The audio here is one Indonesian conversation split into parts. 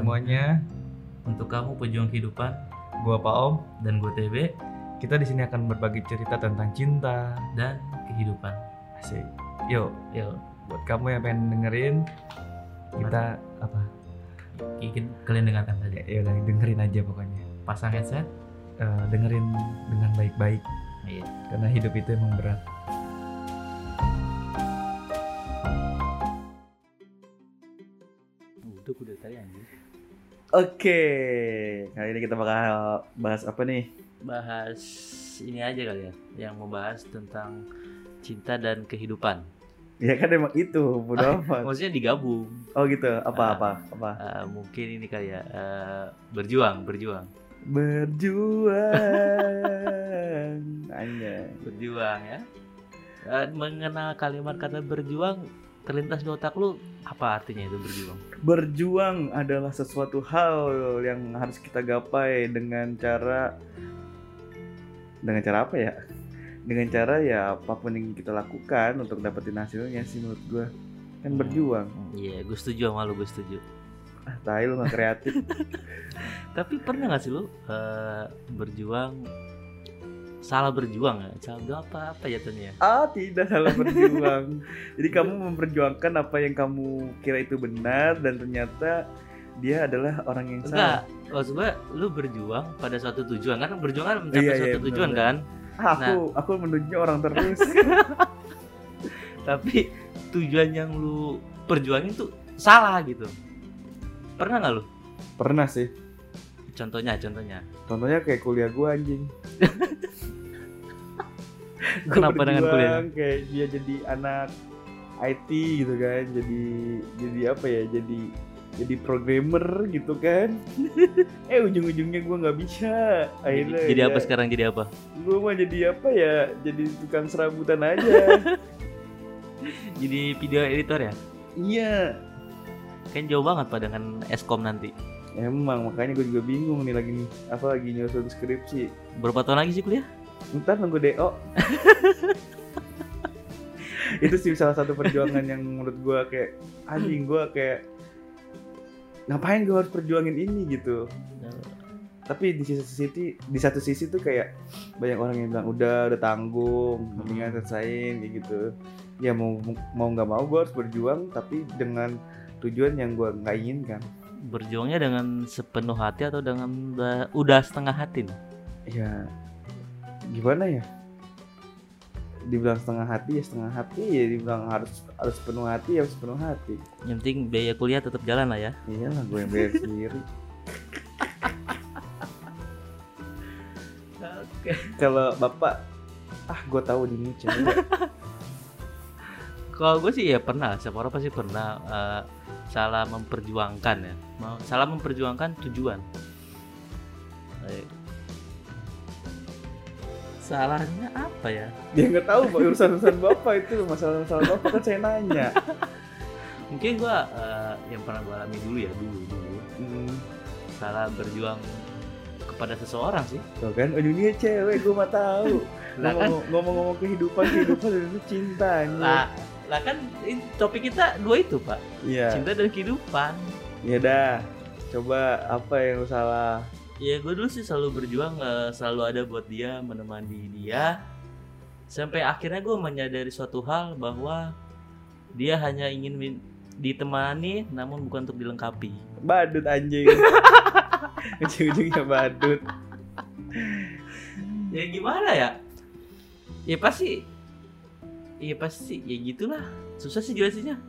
semuanya. Untuk kamu pejuang kehidupan Gua Pak Om. dan gue TB Kita di sini akan berbagi cerita tentang cinta. dan kehidupan. Asik. Yuk, Yuk, buat kamu yang pengen dengerin, kita apa? bikin kalian dengarkan saja. Ya udah dengerin aja pokoknya. Pasang headset. Eh, dengerin dengan baik-baik Iya. karena hidup itu emang berat. Udah udah tadi anjing. Oke, kali ini kita bakal bahas apa nih? Bahas ini aja kali ya, yang membahas tentang cinta dan kehidupan. Ya kan emang itu, bodo amat. Maksudnya digabung. Oh gitu, apa Ah. apa? Eh, mungkin ini kali ya, eh, berjuang, berjuang, Berjuang. Anjay. berjuang ya. Eh, mengenal kalimat kata berjuang terlintas di otak lu apa artinya itu berjuang? Berjuang adalah sesuatu hal yang harus kita gapai dengan cara dengan cara apa ya? Dengan cara ya apa pun yang kita lakukan untuk dapetin hasilnya sih menurut gua. Kan Hmm. berjuang. Iya, gue setuju sama lu, gue setuju. Ah, tai lu gak kreatif. Tapi pernah gak sih lu eh, berjuang salah berjuang ya? Salah berjuang apa apa ya ya? ah, tidak salah berjuang. Jadi kamu memperjuangkan apa yang kamu kira itu benar dan ternyata dia adalah orang yang Enggak, salah. maksud gue lu berjuang pada suatu tujuan kan berjuang kan mencapai Iya, iya, suatu benar, tujuan benar. kan? Ah, aku aku menuju orang terus. Tapi tujuan yang lu perjuangin tuh salah gitu. Pernah nggak lu? Pernah sih. Contohnya, contohnya. Contohnya kayak kuliah gua anjing. Kenapa dengan kuliah? Kayak dia jadi anak IT gitu kan, jadi jadi apa ya? Jadi jadi programmer gitu kan. eh ujung-ujungnya gua nggak bisa. Jadi, Akhirnya jadi ya, apa sekarang jadi apa? Gua mah jadi apa ya? Jadi tukang serabutan aja. Jadi video editor ya? iya. Kan jauh banget pak dengan eskom nanti. Emang makanya gue juga bingung nih lagi nih apa lagi nyusun skripsi. Berapa tahun lagi sih kuliah? Ntar nunggu DO. itu sih salah satu perjuangan yang menurut gua kayak anjing gua kayak ngapain gua harus perjuangin ini gitu. Tapi di sisi sisi di satu sisi tuh kayak banyak orang yang bilang udah udah tanggung, mendingan selesaiin kayak gitu. Ya mau mau nggak mau gua harus berjuang tapi dengan tujuan yang gua nggak inginkan. Berjuangnya dengan sepenuh hati atau dengan udah, udah setengah hati nih? Ya gimana ya? Dibilang setengah hati ya setengah hati ya dibilang harus harus penuh hati ya harus penuh hati. Yang penting biaya kuliah tetap jalan lah ya. Iyalah gue yang bayar sendiri. Oke. Kalau bapak, ah gue tahu di ini cewek. Kalau gue sih ya pernah, siapa orang pasti pernah eh, salah memperjuangkan ya, salah memperjuangkan tujuan. Salahnya apa ya? Dia nggak tahu pak urusan urusan bapak itu masalah masalah bapak kan saya nanya. Mungkin gue eh, yang pernah gue alami dulu ya dulu dulu Hmm, salah berjuang kepada seseorang sih. tuh kan ujungnya cewek gue mah tahu. Lah kan, Ngomong- Ngomong-ngomong kehidupan kehidupan dan itu cintanya. lah, lah kan ini topik kita dua itu pak, Iya. cinta dan kehidupan. Ya dah. Coba apa yang salah? Ya gue dulu sih selalu berjuang eh, selalu ada buat dia menemani dia sampai akhirnya gue menyadari suatu hal bahwa dia hanya ingin ditemani namun bukan untuk dilengkapi. Badut anjing. Ujung-ujungnya badut. Ya gimana ya? Ya pasti Ya pasti ya gitulah. Susah sih jelasinnya.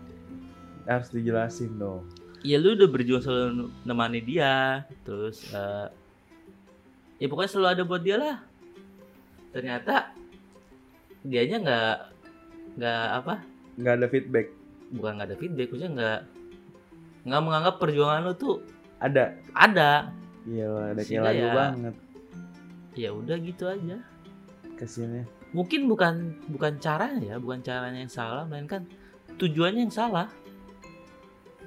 Harus dijelasin dong. Ya lu udah berjuang selalu nemani dia, terus eh, ya pokoknya selalu ada buat dia lah. Ternyata dianya nggak nggak apa Nggak ada feedback. bukan nggak ada feedback maksudnya nggak nggak menganggap perjuangan lu tuh Ada. ada Iya ada kayak lagu ya. banget. ya udah gitu aja Kasiannya. mungkin bukan bukan caranya ya bukan caranya yang salah melainkan tujuannya yang salah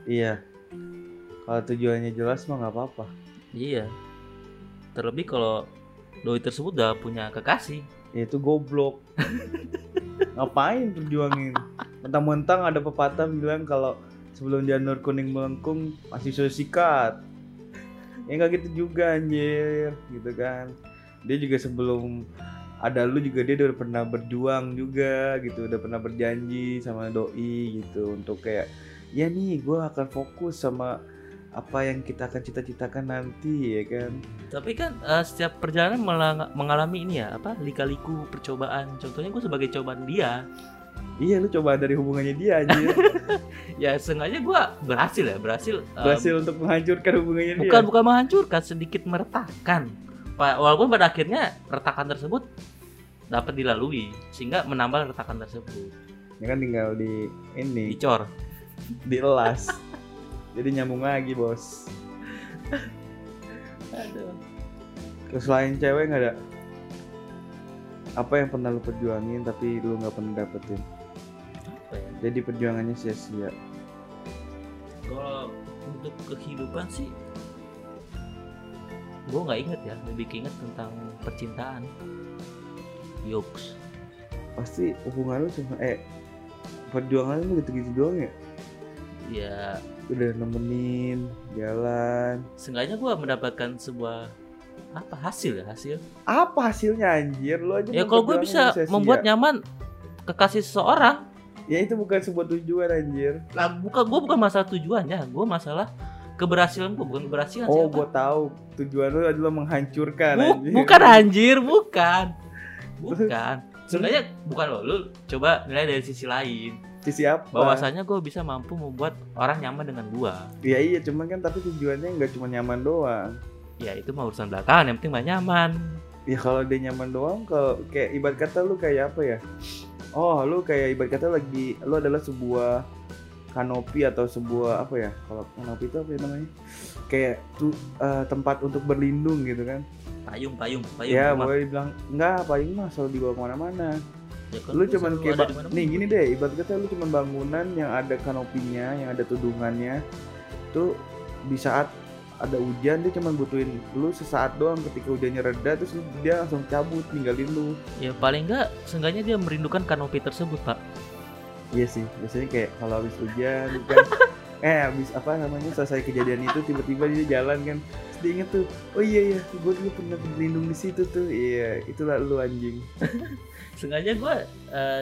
Iya. Kalau tujuannya jelas mah nggak apa-apa. iya terlebih kalau doi tersebut udah punya kekasih Ya itu goblok. Ngapain perjuangin? Mentang-mentang ada pepatah bilang kalau sebelum janur kuning melengkung masih sudah sikat. ya nggak gitu juga anjir gitu kan dia juga sebelum ada lu juga dia udah pernah berjuang juga gitu udah pernah berjanji sama doi gitu untuk kayak ya nih gue akan fokus sama apa yang kita akan cita-citakan nanti ya kan Tapi kan eh, setiap perjalanan mengalami ini ya apa lika-liku percobaan. Contohnya gue sebagai cobaan dia. iya lu coba dari hubungannya dia anjir Ya sengaja gue berhasil ya berhasil. eh, berhasil untuk menghancurkan hubungannya dia bukan bukan menghancurkan sedikit meretakkan. Pa- Walaupun pada akhirnya retakan tersebut dapat dilalui sehingga menambah retakan tersebut. ya kan tinggal di ini Dicor. dielas jadi nyambung lagi bos. Aduh. Terus selain cewek nggak ada? Apa yang pernah lu perjuangin tapi lu nggak pernah dapetin? Apa ya? jadi perjuangannya sia-sia. Kalau untuk kehidupan sih gue nggak inget ya. Lebih keinget tentang percintaan. Yoks pasti hubungan lu cuma eh perjuangan lu gitu-gitu doang ya? Ya udah nemenin jalan. Seenggaknya gue mendapatkan sebuah apa hasil ya hasil? Apa hasilnya anjir? Lu aja ya kalau gue bisa membuat nyaman kekasih seseorang. Ya itu bukan sebuah tujuan anjir. Lah bukan gue bukan masalah tujuannya gue masalah keberhasilan gue bukan keberhasilan oh gua tahu. Tujuan lu adalah menghancurkan Bu- anjir. bukan anjir bukan. Bukan. Sebenarnya bukan lo lu coba nilai dari sisi lain sisi apa bahwasanya gue bisa mampu membuat orang nyaman dengan gua ya iya cuman kan tapi tujuannya nggak cuma nyaman doang ya itu mah urusan belakangan yang penting mah nyaman Ya kalau dia nyaman doang, kalau kayak ibarat kata lu kayak apa ya? Oh, lu kayak ibarat kata lagi, lu adalah sebuah kanopi atau sebuah apa ya? Kalau kanopi itu apa ya namanya? Kayak tuh eh, tempat untuk berlindung gitu kan? payung payung payung ya, rumah. boleh dibilang enggak, paling mah selalu dibawa ke mana-mana. Ya kan, Lu cuman kayak ba- nih gini deh, ibarat kata lu cuman bangunan yang ada kanopinya, yang ada tudungannya. Tuh di saat ada hujan dia cuma butuhin lu sesaat doang. Ketika hujannya reda terus lu- dia langsung cabut ninggalin lu. Ya paling enggak seenggaknya dia merindukan kanopi tersebut pak. Iya sih, biasanya kayak kalau habis hujan kan. Eh habis apa namanya selesai kejadian itu tiba-tiba dia jalan kan. Terus dia inget tuh oh iya iya gue dulu pernah berlindung di situ tuh. Iya itulah lu anjing sengaja gue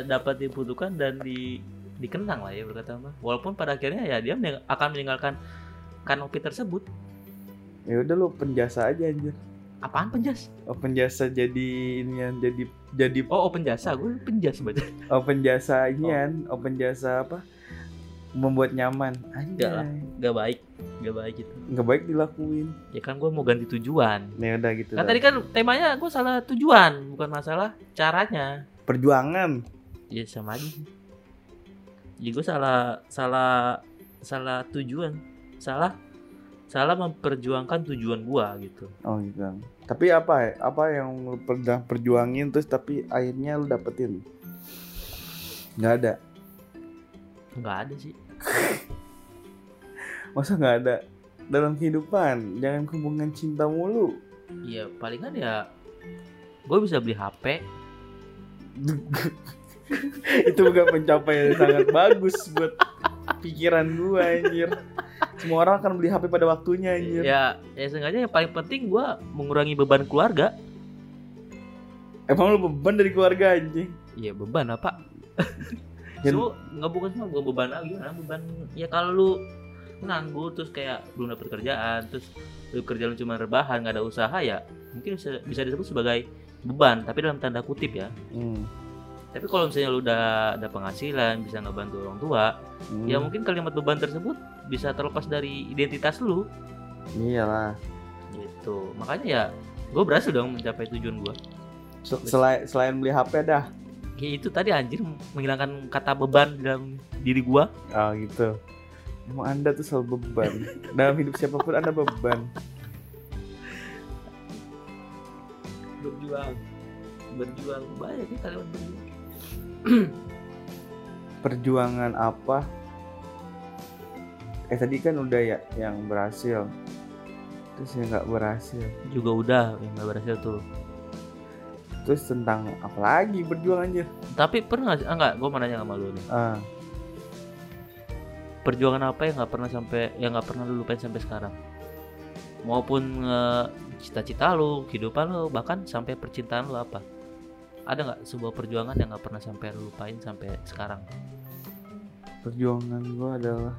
dapat dibutuhkan dan di dikenang lah ya berkata mah walaupun pada akhirnya ya dia mening- akan meninggalkan kanopi tersebut. Ya udah lu penjasa aja anjir. Apaan penjas? Oh penjasa jadi inian jadi jadi oh open jasa gue penjas baca oh penjasa inian oh penjasa apa membuat nyaman. Enggak lah. anjay. gak baik gak baik gitu. Nggak baik dilakuin. Ya kan gue mau ganti tujuan. Ya udah gitu kan tadi kan temanya gue salah tujuan bukan masalah caranya. Perjuangan. Ya sama aja. Sih. ya gue salah salah salah tujuan. Salah salah memperjuangkan tujuan gua gitu. Oh gitu. Tapi apa ya apa yang lu pernah perjuangin terus tapi akhirnya lu dapetin? Nggak ada nggak ada sih. Masa nggak ada? Dalam kehidupan jangan hubungan cinta mulu. Iya palingan ya gue bisa beli HP itu bukan pencapaian yang sangat bagus buat pikiran gua anjir. Semua orang akan beli HP pada waktunya anjir. Ya ya sengaja yang paling penting gue mengurangi beban keluarga. Emang lu beban dari keluarga anjing? Iya beban apa Dan- so nggak bukan cuma bukan beban lagi gimana beban ya kalau lu nganggur terus kayak belum dapet kerjaan terus lu kerja lu cuma rebahan nggak ada usaha ya mungkin bisa, bisa disebut sebagai beban tapi dalam tanda kutip ya. Hmm. tapi kalau misalnya lu udah ada penghasilan bisa ngebantu orang tua Hmm. ya mungkin kalimat beban tersebut bisa terlepas dari identitas lu. Iyalah. Gitu. Makanya ya gue berhasil dong mencapai tujuan gue Se- selain selain beli HP dah ya itu tadi anjir menghilangkan kata beban dalam diri gue oh gitu. Emang anda tuh selalu beban. Dalam hidup siapa pun anda beban. Berjuang. Berjuang. Banyak nih kalimat berjuang. Perjuangan apa? Eh tadi kan udah ya yang berhasil. Terus yang nggak berhasil. Juga udah yang gak berhasil tuh terus tentang apa lagi berjuang aja tapi pernah ah, enggak gue mau nanya sama lu nih. Ah. Perjuangan apa yang nggak pernah sampai yang nggak pernah lu lupain sampai sekarang? Maupun eh, cita-cita lu kehidupan lu bahkan sampai percintaan lu apa? Ada nggak sebuah perjuangan yang nggak pernah sampai lu lupain sampai sekarang? Perjuangan gue adalah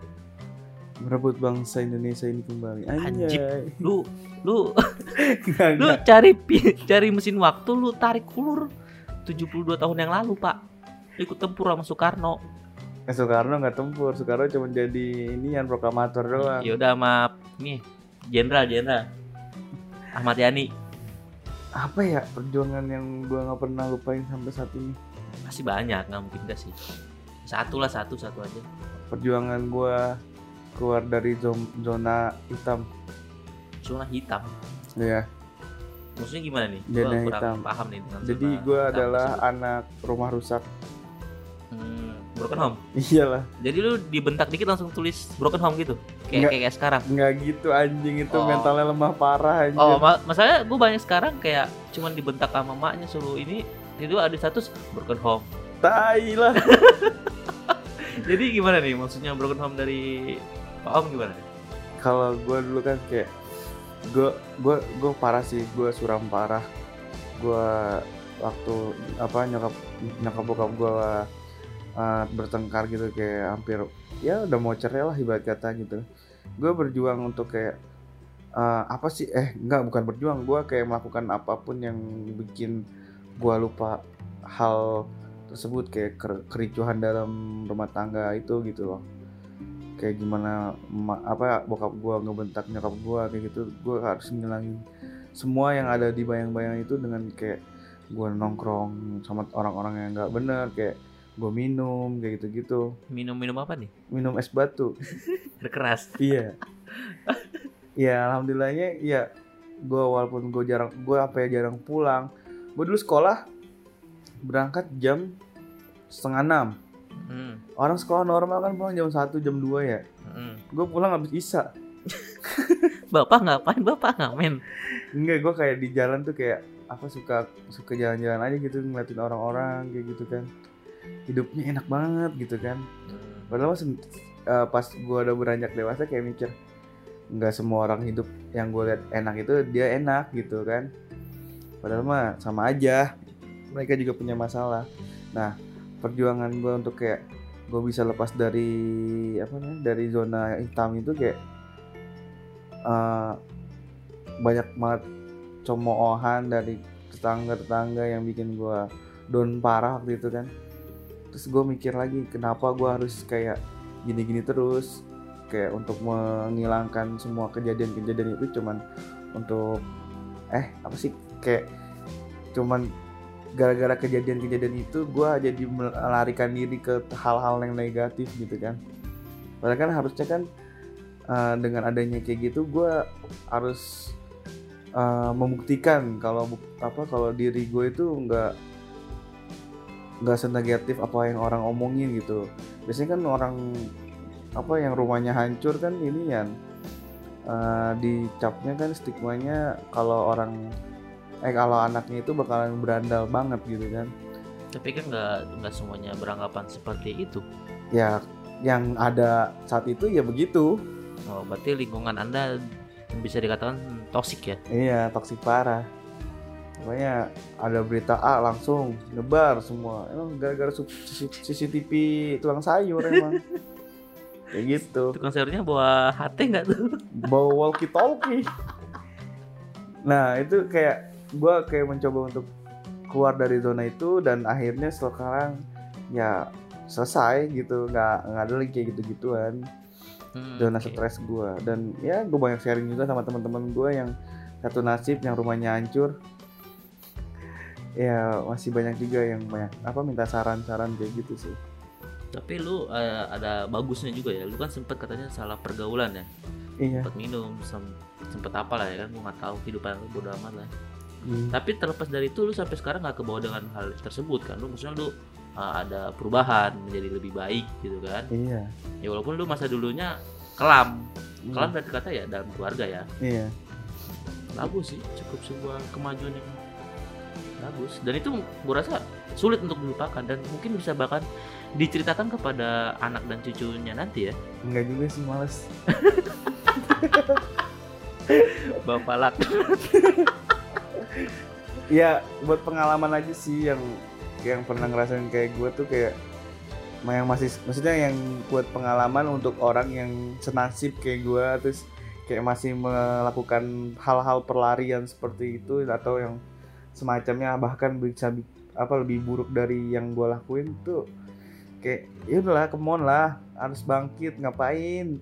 merebut bangsa Indonesia ini kembali. Anjib. anjay. Lu lu Enggak, lu enggak. cari cari mesin waktu lu tarik ulur. 72 tahun yang lalu pak. Ikut tempur sama Soekarno. Eh, Soekarno nggak tempur. Soekarno cuma jadi ini yang proklamator doang. Ya udah sama nih jenderal jenderal. Ahmad Yani. Apa ya perjuangan yang gue nggak pernah lupain sampai saat ini? Masih banyak nggak mungkin gak sih. Satu lah satu satu aja. Perjuangan gue keluar dari zon- zona hitam. Zona hitam? Ya maksudnya gimana nih? Zona Gua kurang hitam. paham nih dengan jadi gue adalah tersebut. anak rumah rusak. Hmm, broken home? Iyalah. Jadi lu dibentak dikit langsung tulis broken home gitu? Kayak Nggak. kayak, kayak sekarang? Nggak gitu anjing. Itu Oh. mentalnya lemah parah anjing. Oh ma masalahnya gue banyak sekarang kayak cuman dibentak sama maknya suruh ini itu ada status broken home. Tai lah. Jadi gimana nih maksudnya broken home dari Pak Om gimana kalau gue dulu kan kayak gue gue gue parah sih gue suram parah. Gue waktu apa nyokap nyokap bokap gue bertengkar gitu kayak hampir ya udah mau cerai lah ibarat kata gitu. Gue berjuang untuk kayak eh, apa sih eh enggak bukan berjuang. Gue kayak melakukan apa pun yang bikin gue lupa hal tersebut kayak ker- kericuhan dalam rumah tangga itu gitu loh kayak gimana ma- apa bokap gua ngebentak nyokap gua kayak gitu. Gua harus ngilangin semua yang ada di bayang-bayang itu dengan kayak gua nongkrong sama orang-orang yang nggak bener kayak gua minum kayak gitu-gitu. Minum-minum apa nih? Minum es batu. Keras iya. Ya alhamdulillahnya ya gua walaupun gua jarang gua apa ya jarang pulang gua dulu sekolah berangkat jam setengah enam hmm. orang sekolah normal kan pulang jam 1 jam 2 ya hmm. gue pulang habis isa bapak ngapain bapak ngamen Enggak, gue kayak di jalan tuh kayak apa suka suka jalan-jalan aja gitu ngeliatin orang-orang kayak gitu kan. Hidupnya enak banget gitu kan. Padahal mah sen- eh, pas gue udah beranjak dewasa kayak mikir nggak semua orang hidup yang gue lihat enak itu dia enak gitu kan. Padahal mah sama aja. Mereka juga punya masalah. Nah, perjuangan gue untuk kayak gue bisa lepas dari apa namanya dari zona hitam itu kayak eh, banyak banget cemoohan dari tetangga-tetangga yang bikin gua down parah waktu itu kan. Terus gue mikir lagi kenapa gua harus kayak gini-gini terus? Kayak untuk menghilangkan semua kejadian-kejadian itu cuman untuk eh apa sih? Kayak cuman gara-gara kejadian-kejadian itu gua jadi melarikan diri ke hal-hal yang negatif gitu kan. Padahal kan harusnya kan eh, dengan adanya kayak gitu gua harus uh, membuktikan kalau apa kalau diri gue itu nggak nggak senegatif apa yang orang omongin gitu. Biasanya kan orang apa yang rumahnya hancur kan ini ya uh, dicapnya kan stigmanya kalau orang eh kalau anaknya itu bakalan berandal banget gitu kan tapi kan nggak nggak semuanya beranggapan seperti itu ya yang ada saat itu ya begitu oh berarti lingkungan anda bisa dikatakan toksik ya Iya, toksik parah. Pokoknya ada berita A langsung nyebar semua. Emang gara-gara CCTV tukang sayur emang. Kayak gitu. tukang sayurnya bawa HT nggak tuh Bawa walkie talkie. Nah, itu kayak gua kayak mencoba untuk keluar dari zona itu dan akhirnya sekarang ya selesai gitu. Nggak nggak ada lagi kayak gitu-gituan. Hmm, zona oke. stres gue dan ya gue banyak sharing juga sama teman-teman gue yang satu nasib yang rumahnya hancur. Ya masih banyak juga yang banyak apa minta saran-saran kayak gitu sih. Tapi lu eh, ada bagusnya juga ya. Lu kan sempet katanya salah pergaulan ya. Iya. Sempet minum sem- sempet apa lah ya kan gua nggak tahu kehidupan lu bodo amat lah Hmm. tapi terlepas dari itu lu sampai sekarang nggak kebawa dengan hal tersebut kan? Lu maksudnya lu uh, ada perubahan menjadi lebih baik gitu kan? Iya. Ya walaupun lu masa dulunya kelam. Hmm. kelam berarti kata ya dalam keluarga ya? Iya. Bagus sih cukup sebuah kemajuan yang bagus. Dan itu gue rasa sulit untuk dilupakan dan mungkin bisa bahkan diceritakan kepada anak dan cucunya nanti ya. Enggak juga sih males. Bapak Lak. ya buat pengalaman aja sih yang yang pernah ngerasain kayak gue tuh kayak yang masih maksudnya yang buat pengalaman untuk orang yang senasib kayak gue terus kayak masih melakukan hal-hal perlarian seperti itu atau yang semacamnya bahkan bisa bi- apa lebih buruk dari yang gue lakuin tuh kayak ya udahlah kemon lah harus bangkit ngapain?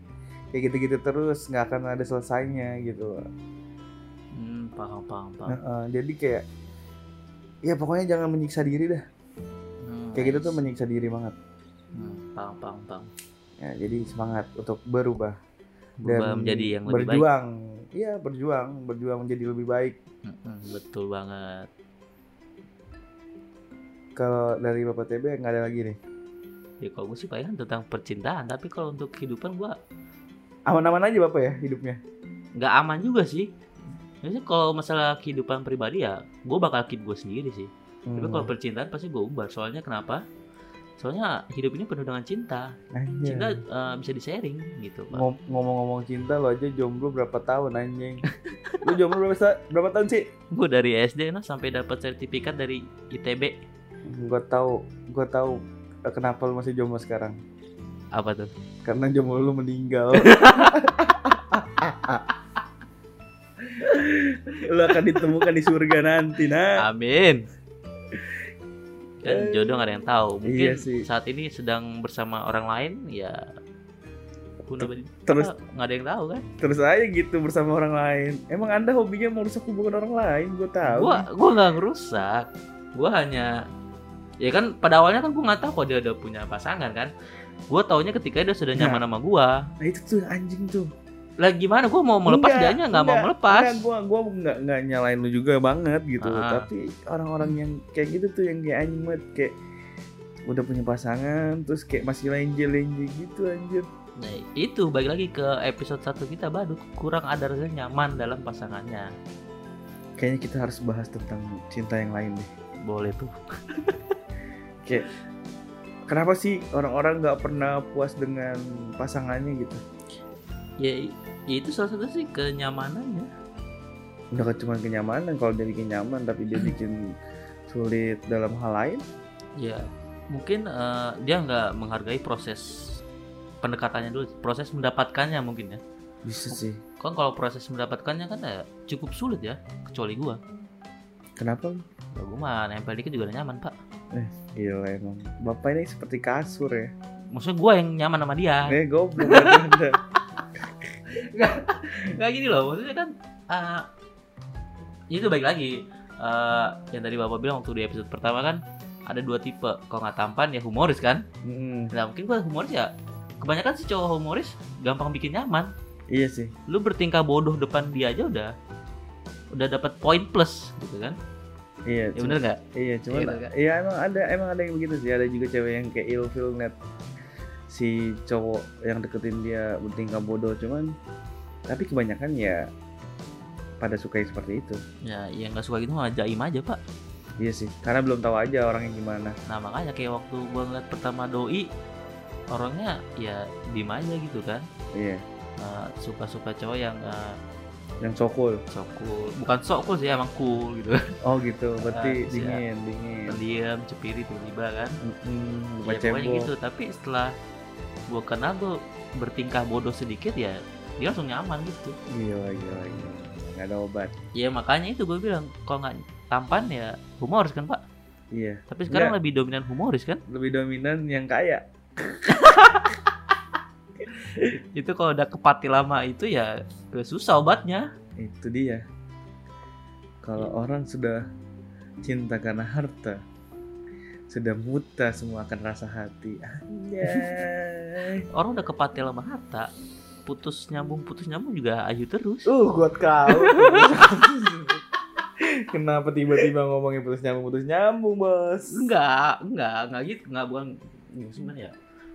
Kayak gitu-gitu terus nggak akan ada selesainya gitu paham paham paham. Heeh, jadi kayak ya pokoknya jangan menyiksa diri dah Hmm, kayak gitu nice. tuh menyiksa diri banget Hmm, paham paham paham. ya jadi semangat untuk berubah Berubah menjadi yang lebih baik. berjuang iya berjuang berjuang menjadi lebih baik Hmm, betul banget. kalau dari bapak TB nggak ada lagi nih Ya kalau gue sih palingan tentang percintaan, tapi kalau untuk kehidupan gua aman-aman aja bapak ya hidupnya nggak aman juga sih. Biasanya kalau masalah kehidupan pribadi ya, gue bakal keep gue sendiri sih. Tapi Hmm. kalau percintaan pasti gue umbar. Soalnya kenapa? Soalnya hidup ini penuh dengan cinta. Anjay. Cinta eh, bisa di sharing gitu, Pak. Ngom- ngomong-ngomong cinta lo aja jomblo berapa tahun anjing lu jomblo berapa berapa tahun sih Gue dari SD nah sampai dapat sertifikat dari ITB. gua tahu gua tahu eh, kenapa lu masih jomblo sekarang Apa tuh? karena jomblo lu meninggal lu akan ditemukan di surga nanti nah Amin. Dan jodoh gak ada yang tahu. Mungkin Iya sih. saat ini sedang bersama orang lain ya terus nggak ada yang tahu kan? terus aja gitu bersama orang lain emang anda hobinya merusak hubungan orang lain gue tahu Gua gua nggak ngerusak. Gua hanya ya kan pada awalnya kan gua nggak tahu kok dia udah punya pasangan kan. Gua taunya ketika dia sudah nyaman sama gua. nah itu tuh anjing tuh Lah gimana gua mau melepas Enggak, dianya nggak mau melepas. enggak, gua gua nggak nggak nyalain lu juga banget gitu Ah. tapi orang-orang yang kayak gitu tuh yang kayak anjing banget kayak udah punya pasangan terus kayak masih lenje-lenje gitu anjir Nah, itu balik lagi ke episode 1 kita badut kurang ada rasa nyaman dalam pasangannya. kayaknya kita harus bahas tentang cinta yang lain deh Boleh tuh. kayak kenapa sih orang-orang nggak pernah puas dengan pasangannya gitu Ya, ya itu salah satu sih kenyamanannya. udah kan cuma kenyamanan kalau dia bikin nyaman tapi dia bikin sulit dalam hal lain Ya, mungkin eh, dia nggak menghargai proses pendekatannya dulu, proses mendapatkannya mungkin ya. bisa sih Kan kalau proses mendapatkannya kan ya cukup sulit ya, kecuali gua. kenapa? Kalau gua mah nempel dikit juga udah nyaman, Pak. gila emang bapak ini seperti kasur ya Maksudnya gua yang nyaman sama dia. eh goblok Nggak gini loh, maksudnya kan eh, itu baik lagi eh, yang tadi Bapak bilang waktu di episode pertama kan ada dua tipe. Kalau nggak tampan ya humoris kan. Mm-mm. Nah, mungkin gua humoris ya kebanyakan sih cowok humoris gampang bikin nyaman. iya sih lu bertingkah bodoh depan dia aja udah udah dapat poin plus gitu kan iya ya bener nggak iya cuman Iya, kan? iya emang ada emang ada yang begitu sih ada juga cewek yang kayak ilfil net si cowok yang deketin dia bertingkah bodoh cuman tapi kebanyakan ya pada suka yang seperti itu. Ya yang nggak suka gitu mah jaim aja pak. Iya sih karena belum tahu aja orangnya gimana. Nah makanya kayak waktu gua ngeliat pertama doi orangnya ya diem aja gitu kan. Iya. Eh, suka-suka cowok yang eh, yang so cool. sok cool. Bukan sok cool sih emang cool gitu. Oh gitu. Berarti Ah, siap. dingin dingin. Pendiam cepiri tiba-tiba kan. Mm-mm, lupa ya pokoknya gitu. Tapi setelah gua kenal tuh bertingkah bodoh sedikit ya dia langsung nyaman gitu. Gila gila gila nggak ada obat. Ya makanya itu gue bilang kalau nggak tampan ya humoris kan pak? Iya. Tapi sekarang Nggak. lebih dominan humoris kan? Lebih dominan yang kaya. Itu kalau udah kepati lama itu ya susah obatnya. Itu dia. Kalau Iya. orang sudah cinta karena harta sudah muta semua akan rasa hati. Anjay. Orang udah kepati lama harta. Putus nyambung putus nyambung juga ayu terus. Uh gua kau kenapa tiba-tiba ngomongin putus nyambung putus nyambung bos? Enggak enggak enggak gitu enggak bukan. Gimana ya?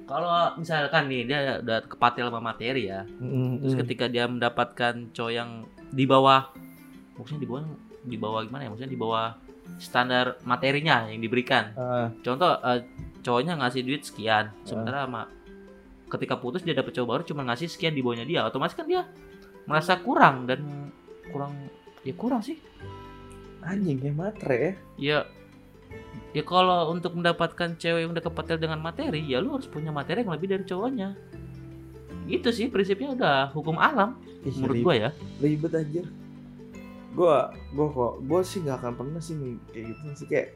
Kalau misalkan nih dia udah kepati lama materi ya. Terus ketika dia mendapatkan cowok yang di bawah maksudnya di bawah di bawah gimana ya? Maksudnya di bawah standar materinya yang diberikan. Ah, contoh eh, cowoknya ngasih duit sekian sementara sama ketika putus dia dapet cowok baru cuma ngasih sekian di bawahnya dia. Otomatis kan dia merasa kurang dan kurang ya kurang sih. Anjing ya matre. Ya ya ya kalau untuk mendapatkan cewek yang udah kepatil dengan materi ya lu harus punya materi yang lebih dari cowoknya. Gitu sih prinsipnya udah hukum alam Ih, menurut ribet- gua ya. Ribet aja gua gua kok gua sih nggak akan pernah sih kayak gitu sih kayak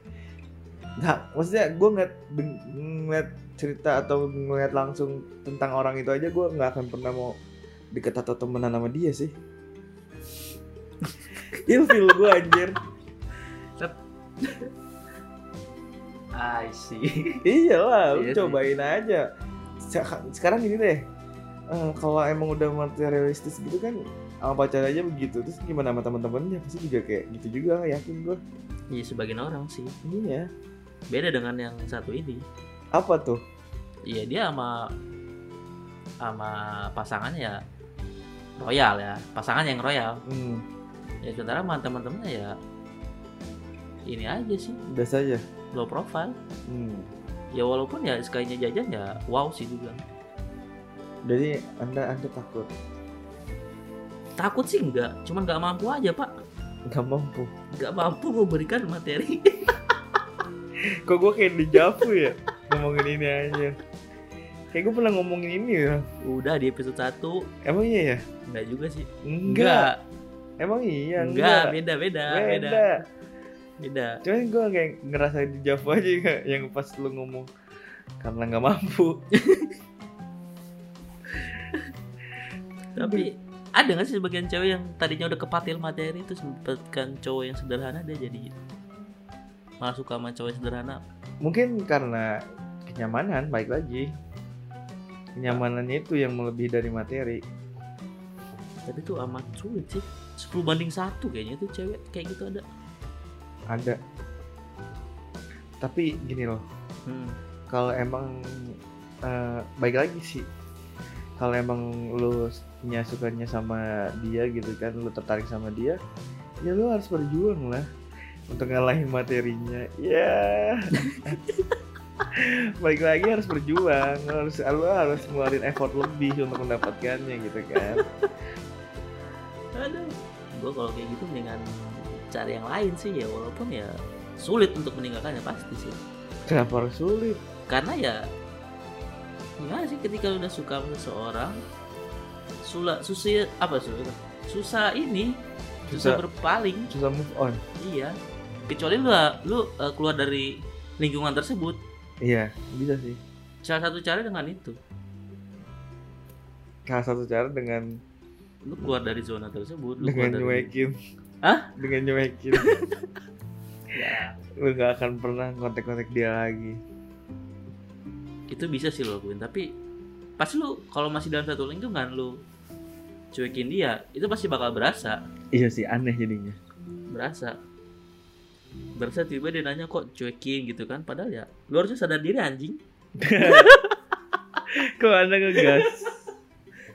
nggak maksudnya gua ngeliat ngeliat cerita atau ngeliat langsung tentang orang itu aja gua nggak akan pernah mau deket atau temenan sama dia sih. Ilfil gua anjir. I see. Iyalah lu Iya cobain aja. Sek- sekarang gini deh. Eh, kalau emang udah materialistis gitu kan sama pacar aja begitu. Terus gimana sama teman-temannya pasti juga kayak gitu juga yakin gua. Iya sebagian orang sih. Iya. Beda dengan yang satu ini. Apa tuh? Iya dia sama sama pasangannya ya royal ya. Pasangan yang royal. Hmm, ya sementara sama teman-temannya ya ini aja sih. Biasa aja. Low profile. Hmm. ya walaupun ya sekalinya jajan ya wow sih juga. Jadi anda anda takut takut sih enggak cuman nggak mampu aja pak. Nggak mampu. Nggak mampu memberikan materi. Kok gue kayak di Javu ya ngomongin ini aja. Kayak gue pernah ngomongin ini ya. Udah di episode 1 emang iya ya? Enggak juga sih. Enggak. Emang iya enggak enggak. beda beda beda. beda. Beda. Cuman gue kayak ngerasa di Javu aja ya, yang pas lu ngomong karena nggak mampu. Tapi ada nggak sih sebagian cewek yang tadinya udah kepatil materi terus mendapatkan cowok yang sederhana dia jadi malah suka sama cowok sederhana? Mungkin karena kenyamanan baik lagi. Kenyamanannya itu yang melebihi dari materi. Tapi itu amat sulit sih. 10 banding satu kayaknya tuh cewek kayak gitu ada. Ada. Tapi gini loh. Hmm. kalau emang eh, baik lagi sih. Kalau emang lu punya sukanya sama dia gitu kan lu tertarik sama dia ya lu harus berjuang lah untuk ngalahin materinya. Ya. Baik lagi harus berjuang lu harus lu harus ngeluarin effort lebih untuk mendapatkannya gitu kan. Aduh. Gue kalau kayak gitu dengan cari yang lain sih ya walaupun ya sulit untuk meninggalkannya pasti sih. Kenapa harus sulit? Karena ya gimana sih ketika lu udah suka sama seseorang susah susah apa susah susah ini susah, Susah. berpaling. Susah move on. Iya. Kecuali lu lu uh, keluar dari lingkungan tersebut. Iya bisa sih. Salah satu cara dengan itu. Salah satu cara dengan lu keluar dari zona tersebut lu dengan dari nyuekin. Hah? dengan nyuekin. Ya. Lu gak akan pernah kontak-kontak dia lagi. Itu bisa sih lo lakuin tapi pasti lu kalau masih dalam satu lingkungan lu cuekin dia itu pasti bakal berasa. Iya sih aneh jadinya. Berasa. Berasa tiba dia nanya kok cuekin? gitu kan. Padahal ya lu harusnya sadar diri anjing. Kok anda ngegas?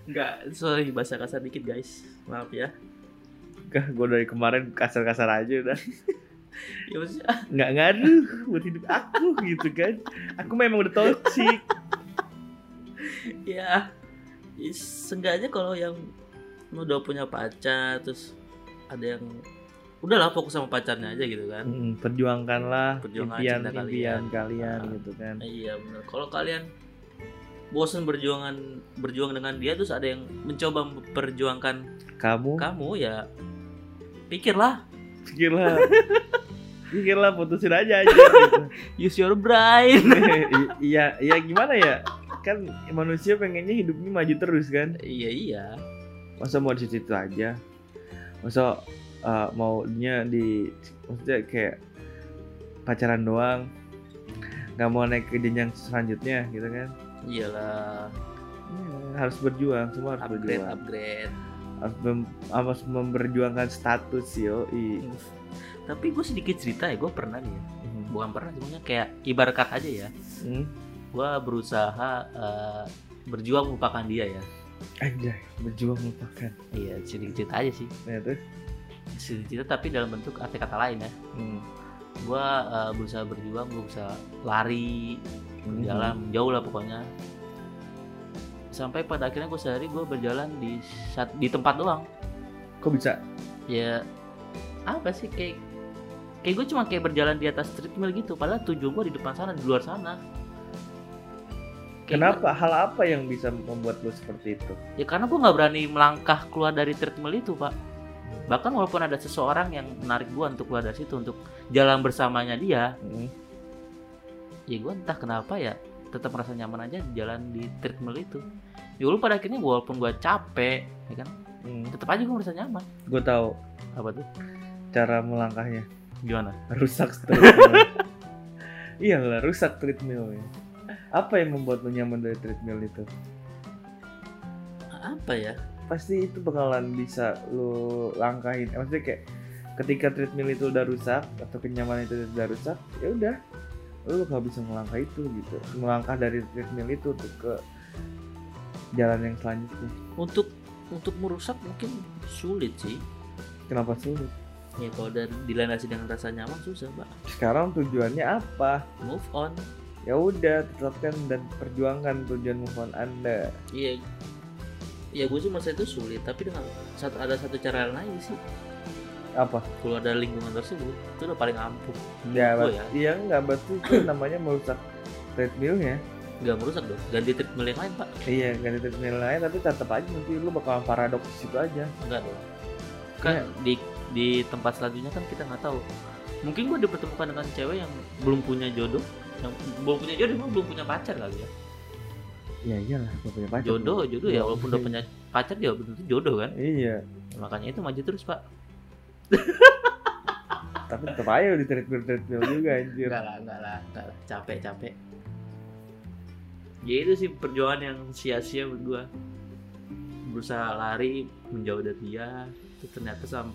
Enggak, sorry bahasa kasar dikit guys. Maaf ya. Kah, gue dari kemarin kasar-kasar aja udah. Ya maksudnya nggak ngaruh buat hidup aku gitu kan. Aku memang udah toxic. Ya ya, seenggaknya kalau yang lu udah punya pacar terus ada yang udahlah fokus sama pacarnya aja gitu kan. Mm, perjuangkanlah Perjuangan impian impian kalian. kalian Ah. gitu kan. iya benar kalau kalian bosan berjuangan berjuang dengan dia terus ada yang mencoba memperjuangkan kamu? kamu ya pikirlah. Pikirlah. Pikirlah putusin aja aja gitu. use your brain. Iya iya gimana ya? Kan manusia pengennya hidupnya maju terus kan? Iya iya masa mau di situ aja? Masa uh, maunya di maksudnya kayak pacaran doang nggak mau naik ke jenjang selanjutnya gitu kan? Iyalah. Ya, harus berjuang semua harus upgrade berjuang. upgrade. Harus, mem- harus memperjuangkan status yo i tapi gue sedikit cerita ya gue pernah nih ya. Bukan pernah semuanya kayak ibarat aja ya. Hmm. gue berusaha eh, berjuang melupakan dia ya Anjay, berjuang melupakan. Iya sedikit cerita aja sih. Ya terus? Sedikit cerita tapi dalam bentuk arti kata lain ya. Hmm. gue berusaha berjuang gue bisa lari Hmm. jalan jauh lah pokoknya. Sampai pada akhirnya gue sehari gue berjalan di di tempat doang. Kok bisa? ya apa sih kayak kayak gue cuma kayak berjalan di atas treadmill gitu. Padahal tujuan gue di depan sana di luar sana Kenapa? Hal apa yang bisa membuat lu seperti itu? ya karena gue nggak berani melangkah keluar dari treadmill itu pak bahkan walaupun ada seseorang yang menarik gue untuk keluar dari situ untuk jalan bersamanya dia Hmm. ya gue entah kenapa ya tetap merasa nyaman aja jalan di treadmill itu ya lu pada akhirnya walaupun gue capek ya kan Hmm. tetap aja gue merasa nyaman Gue tahu apa tuh cara melangkahnya. gimana Rusak treadmill. iya lah, rusak treadmillnya. Apa yang membuat lu nyaman dari treadmill itu? apa ya Pasti itu bakalan bisa lu langkahin. Eh, Maksudnya kayak ketika treadmill itu udah rusak atau kenyamanan itu udah rusak, ya udah lu gak bisa melangkah itu gitu. Melangkah dari treadmill itu untuk ke jalan yang selanjutnya. untuk untuk merusak mungkin sulit sih Kenapa sulit? ya kalau dari dilandasi dengan rasa nyaman susah pak Sekarang tujuannya apa? move on Ya udah, tetapkan dan perjuangkan tujuan move on Anda. iya ya gue sih merasa itu sulit tapi dengan satu ada satu cara lain sih Apa? keluar dari lingkungan tersebut itu udah paling ampuh Ya, bat- ya iya enggak berarti itu namanya merusak treadmillnya. nggak merusak dong ganti treadmill yang lain pak Iya, ganti treadmill lain tapi tetap aja nanti lu bakalan paradoks situ aja. enggak dong kan Iya. di di tempat selanjutnya kan kita nggak tahu mungkin gue dipertemukan dengan cewek yang belum punya jodoh yang belum punya jodoh emang belum punya pacar kali ya Ya iyalah, gak punya pacar. jodoh jodoh ya Belum. walaupun udah punya pacar dia belum tentu jodoh kan Iya, Ya, makanya itu maju terus pak tapi tetap aja di treadmill treadmill juga anjir. enggak lah enggak lah enggak lah capek capek ya itu sih perjuangan yang sia-sia menurut gua berusaha lari menjauh dari dia itu ternyata sam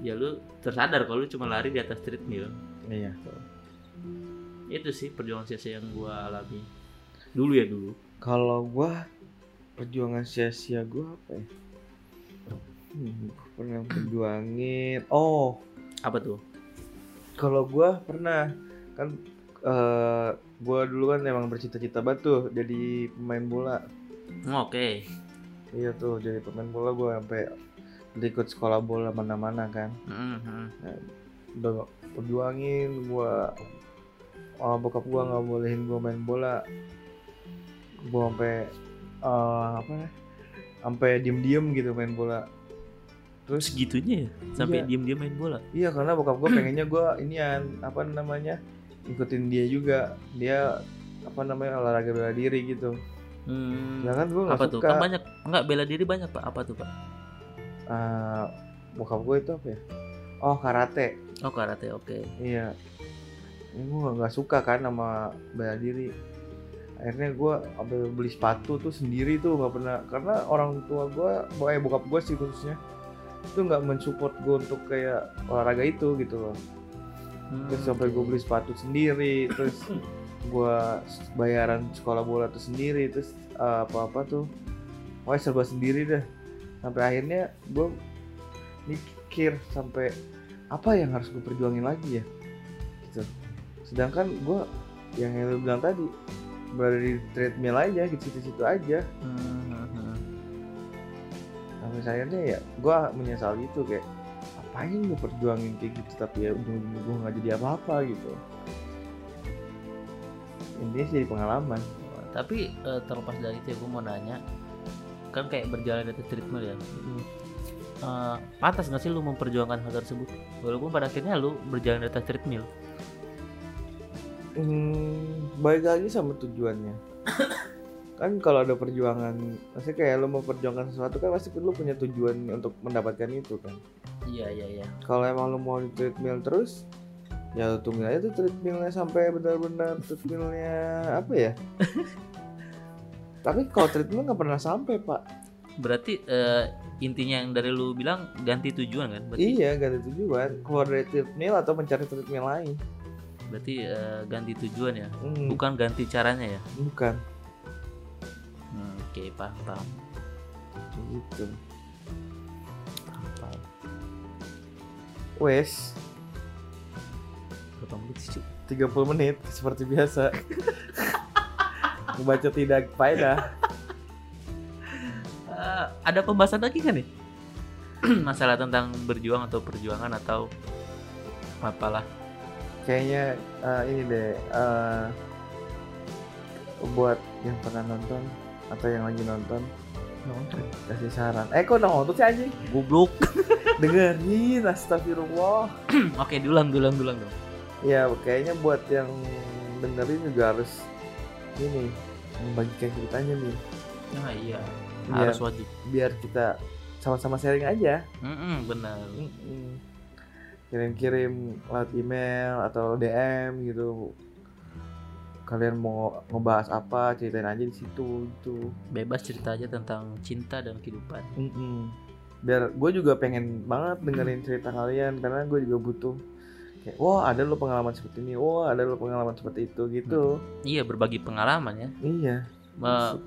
ya lu tersadar kalau lu cuma lari di atas treadmill Iya. Itu sih perjuangan sia-sia yang gua alami dulu ya dulu Kalau gua perjuangan sia-sia gua apa ya? Hmm, pernah perjuangin. Oh, apa tuh kalau gua pernah kan eh gua dulu kan emang bercita-cita banget tuh jadi pemain bola. Oh, oke Iya tuh jadi pemain bola gua sampai ikut sekolah bola mana-mana kan. Mhm. Udah perjuangin gua oh, bokap gua nggak bolehin gua main bola. Gua sampai eh, apa ya? Sampai diem-diem gitu main bola. Terus segitunya ya sampai Iya. diem-diem main bola Iya karena bokap gue pengennya gue inian apa namanya ikutin dia juga dia apa namanya olahraga bela diri gitu. hmm. Sedangkan gue nggak apa tuh suka. kan banyak enggak bela diri banyak pak apa tuh pak Eh, bokap gue itu apa ya? Oh karate. oh karate oke Iya. Ini gue nggak suka kan sama bela diri. Akhirnya gue beli sepatu tuh sendiri tuh nggak pernah. Karena orang tua gue, eh bokap gue sih khususnya itu nggak mensupport gue untuk kayak olahraga itu gitu loh. Hmm, terus sampai gue beli sepatu sendiri terus gue bayaran sekolah bola tuh sendiri terus apa apa tuh. Pokoknya serba sendiri dah sampai akhirnya gue mikir sampai apa yang harus gue perjuangin lagi ya sedangkan gue yang lu bilang tadi berada di treadmill aja gitu situ situ aja. Hmm, hmm, hmm. sampai akhirnya ya gue menyesal gitu kayak apain gue perjuangin kayak gitu tapi ya ujung-ujungnya gue nggak jadi apa-apa gitu. Intinya sih jadi pengalaman. Tapi eh, terlepas dari itu ya gue mau nanya kan kayak berjalan di atas treadmill ya. Eh, pantas nggak sih lu memperjuangkan hal tersebut? Walaupun pada akhirnya lu berjalan di atas treadmill hmm, baik lagi sama tujuannya. Kan kalau ada perjuangan pasti kayak lo mau perjuangkan sesuatu kan pasti lo punya tujuan untuk mendapatkan itu kan? Iya iya iya. Kalau emang lo mau di treadmill terus ya lo tungguin aja tuh treadmillnya sampai benar-benar treadmillnya apa ya? Tapi kalau treadmill nggak pernah sampai pak. Berarti eh, intinya yang dari lu bilang ganti tujuan kan? Berarti iya ada tujuan. Keluar dari treadmill atau mencari treadmill lain berarti eh, ganti tujuan ya? Hmm, bukan ganti caranya ya? Bukan. Hmm, oke paham paham. Gitu. Paham, wes. Berapa menit sih Cuk? 30 menit seperti biasa. Membaca tidak faedah. Ada ada pembahasan lagi kan nih? Masalah tentang berjuang atau perjuangan atau apalah kayaknya eh, ini deh eh, buat yang pernah nonton atau yang lagi nonton kasih saran. Eh kok nonton sih anjing? Goblok. Dengerin astagfirullah. Oke diulang diulang diulang dong. Ya kayaknya buat yang dengerin juga harus ini membagikan ceritanya nih. Nah iya. Iya. harus wajib. biar kita sama-sama sharing aja. Mm-mm, benar Mm-mm. Kirim-kirim lewat email atau DM gitu. Kalian mau ngebahas apa ceritain aja di situ gitu. Bebas cerita aja tentang cinta dan kehidupan. Mm-mm. biar gue juga pengen banget dengerin cerita kalian karena gue juga butuh kayak wah ada lo pengalaman seperti ini wah ada lo pengalaman seperti itu gitu. Iya berbagi pengalaman ya. Iya. Me-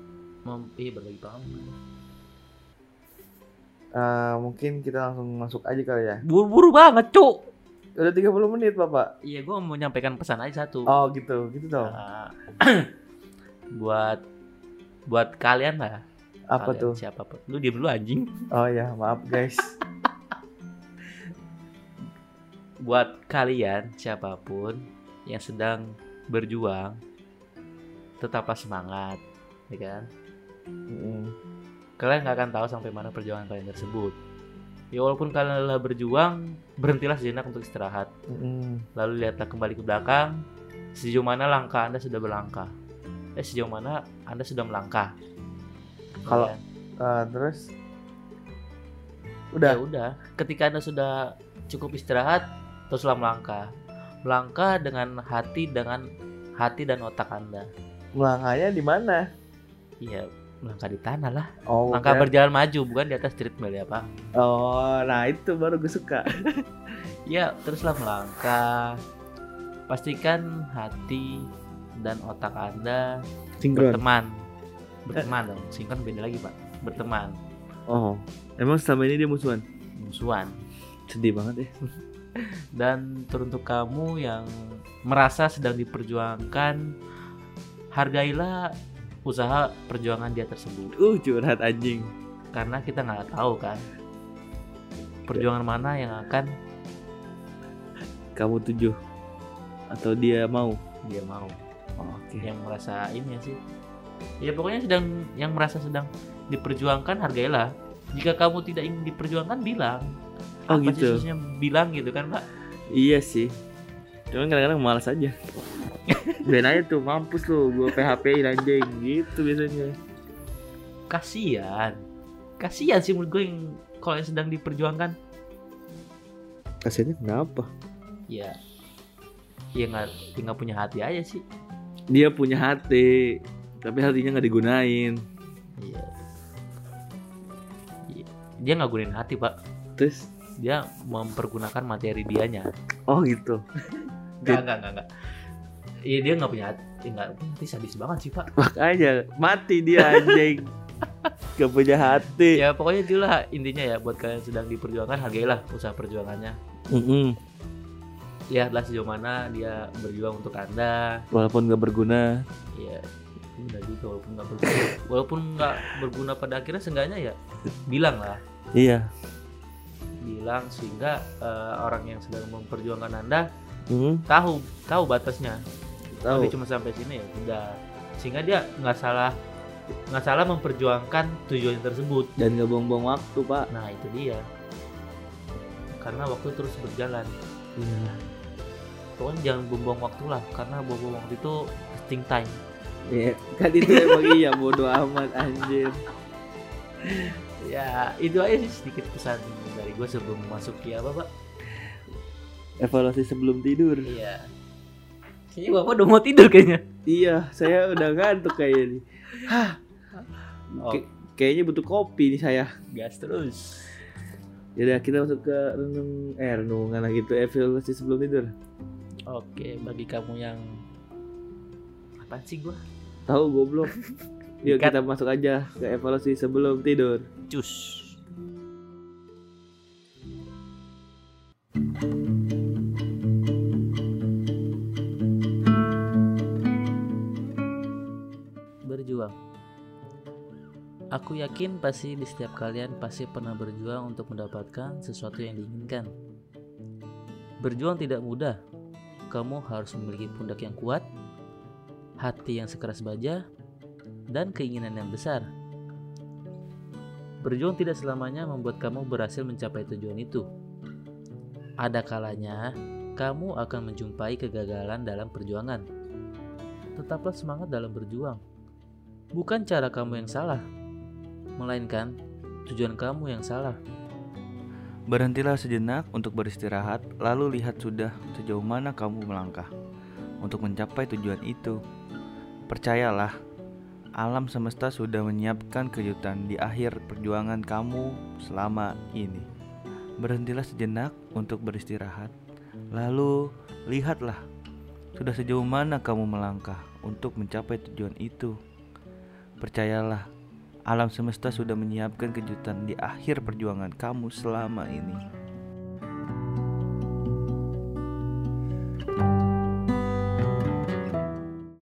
mem- iya berbagi pengalaman Eh, mungkin kita langsung masuk aja kali ya. Buru-buru banget cuk. Udah 30 menit bapak. Iya gue mau menyampaikan pesan aja satu. Oh gitu. Gitu dong. Nah, buat buat kalian lah. Apa kalian tuh? siapa pun. Lu diem dulu anjing. Oh ya maaf guys. Buat kalian siapa pun yang sedang berjuang tetaplah semangat ya kan? Mm-mm. Kalian nggak akan tahu sampai mana perjuangan kalian tersebut. Ya walaupun kalian lelah berjuang berhentilah sejenak untuk istirahat. Mm-mm. lalu lihatlah kembali ke belakang sejauh mana langkah anda sudah berlangkah. Eh sejauh mana anda sudah melangkah. Kalau- Ya? Eh, terus? Ya udah udah ketika anda sudah cukup istirahat teruslah melangkah. Melangkah dengan hati dengan hati dan otak anda. Melangkahnya di mana? Iya melangkah di tanah lah. Oh langkah bukan. berjalan maju bukan di atas treadmill ya pak. Oh nah itu baru gue suka. Ya teruslah melangkah. Pastikan hati dan otak anda sinkron. berteman. Berteman dong. Sinkron beda lagi pak. Berteman. Oh emang selama ini dia musuhan? Musuhan. Sedih banget ya. Dan teruntuk kamu yang merasa sedang diperjuangkan hargailah usaha perjuangan dia tersebut. Uh curhat anjing. Karena kita nggak tahu kan? Perjuangan mana yang akan kamu tujuh. Atau dia mau? Dia mau. Oh, oke. Yang merasa ini ya sih. Ya pokoknya sedang yang merasa sedang diperjuangkan hargailah. Jika kamu tidak ingin diperjuangkan bilang. Oh, Apa gitu. bilang gitu kan pak? Iya sih. Cuman kadang-kadang malas aja Ben aja tuh mampus lu gua PHP anjing gitu biasanya. Kasihan kasihan sih menurut gue yang kalau yang sedang diperjuangkan. Kasiannya kenapa? Ya ya nggak dia nggak punya hati aja sih. Dia punya hati tapi hatinya nggak digunain. Iya. Iya. dia nggak gunain hati pak. Terus? Dia mempergunakan materi dianya. Oh gitu. Nggak nggak nggak iya dia nggak punya hati Ya, nggak punya hati sadis banget sih pak. Makanya mati dia anjing. Gak punya hati. Ya pokoknya itulah intinya ya buat kalian yang sedang diperjuangkan hargailah usaha perjuangannya. Mm-mm. lihatlah sejauh mana dia berjuang untuk anda. Walaupun gak berguna. Ya udah juga walaupun nggak berguna. Walaupun nggak berguna pada akhirnya seenggaknya ya bilang lah. Iya. Bilang sehingga eh, orang yang sedang memperjuangkan anda Hmm, tahu tahu batasnya tahu. Dia cuma sampai sini ya udah. Sehingga dia nggak salah nggak salah memperjuangkan tujuan tersebut. Dan gak buang-buang waktu pak. Nah itu dia. Karena waktu terus berjalan. Iya. Pokoknya jangan buang waktu lah karena buang waktu itu wasting time. Iya, kan itu emang iya bodoh amat anjir. Ya itu aja sih sedikit pesan dari gue sebelum masuk ya apa pak? Evaluasi sebelum tidur. Iya kayaknya bapak udah mau tidur kayaknya. Iya saya udah ngantuk kayaknya nih. Oh, Kay- kayaknya butuh kopi nih saya. Gas terus. Yaudah kita masuk ke renung eh renungan lagi tuh evaluasi sebelum tidur. Oke bagi kamu yang apa sih gue tahu goblok. Yuk Cut. kita masuk aja ke evaluasi sebelum tidur. Cus berjuang Aku yakin pasti di setiap kalian pasti pernah berjuang untuk mendapatkan sesuatu yang diinginkan. Berjuang tidak mudah. Kamu harus memiliki pundak yang kuat, hati yang sekeras baja, dan keinginan yang besar. Berjuang tidak selamanya membuat kamu berhasil mencapai tujuan itu. Ada kalanya kamu akan menjumpai kegagalan dalam perjuangan. Tetaplah semangat dalam berjuang. Bukan cara kamu yang salah, melainkan tujuan kamu yang salah. Berhentilah sejenak untuk beristirahat, lalu lihat sudah sejauh mana kamu melangkah untuk mencapai tujuan itu. Percayalah, alam semesta sudah menyiapkan kejutan di akhir perjuangan kamu selama ini. Berhentilah sejenak untuk beristirahat, lalu lihatlah sudah sejauh mana kamu melangkah untuk mencapai tujuan itu. Percayalah, alam semesta sudah menyiapkan kejutan di akhir perjuangan kamu selama ini.